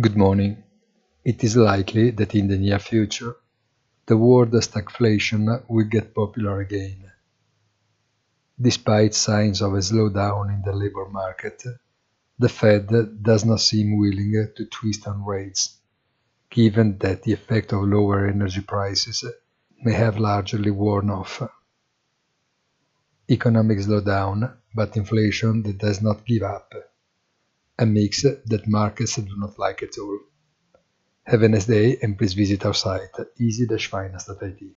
Good morning. It is likely that in the near future, the word stagflation will get popular again. Despite signs of a slowdown in the labor market, the Fed does not seem willing to twist on rates, given that the effect of lower energy prices may have largely worn off. Economic slowdown, but inflation that does not give up a mix that markets do not like at all. Have a nice day and please visit our site easy-finance.it.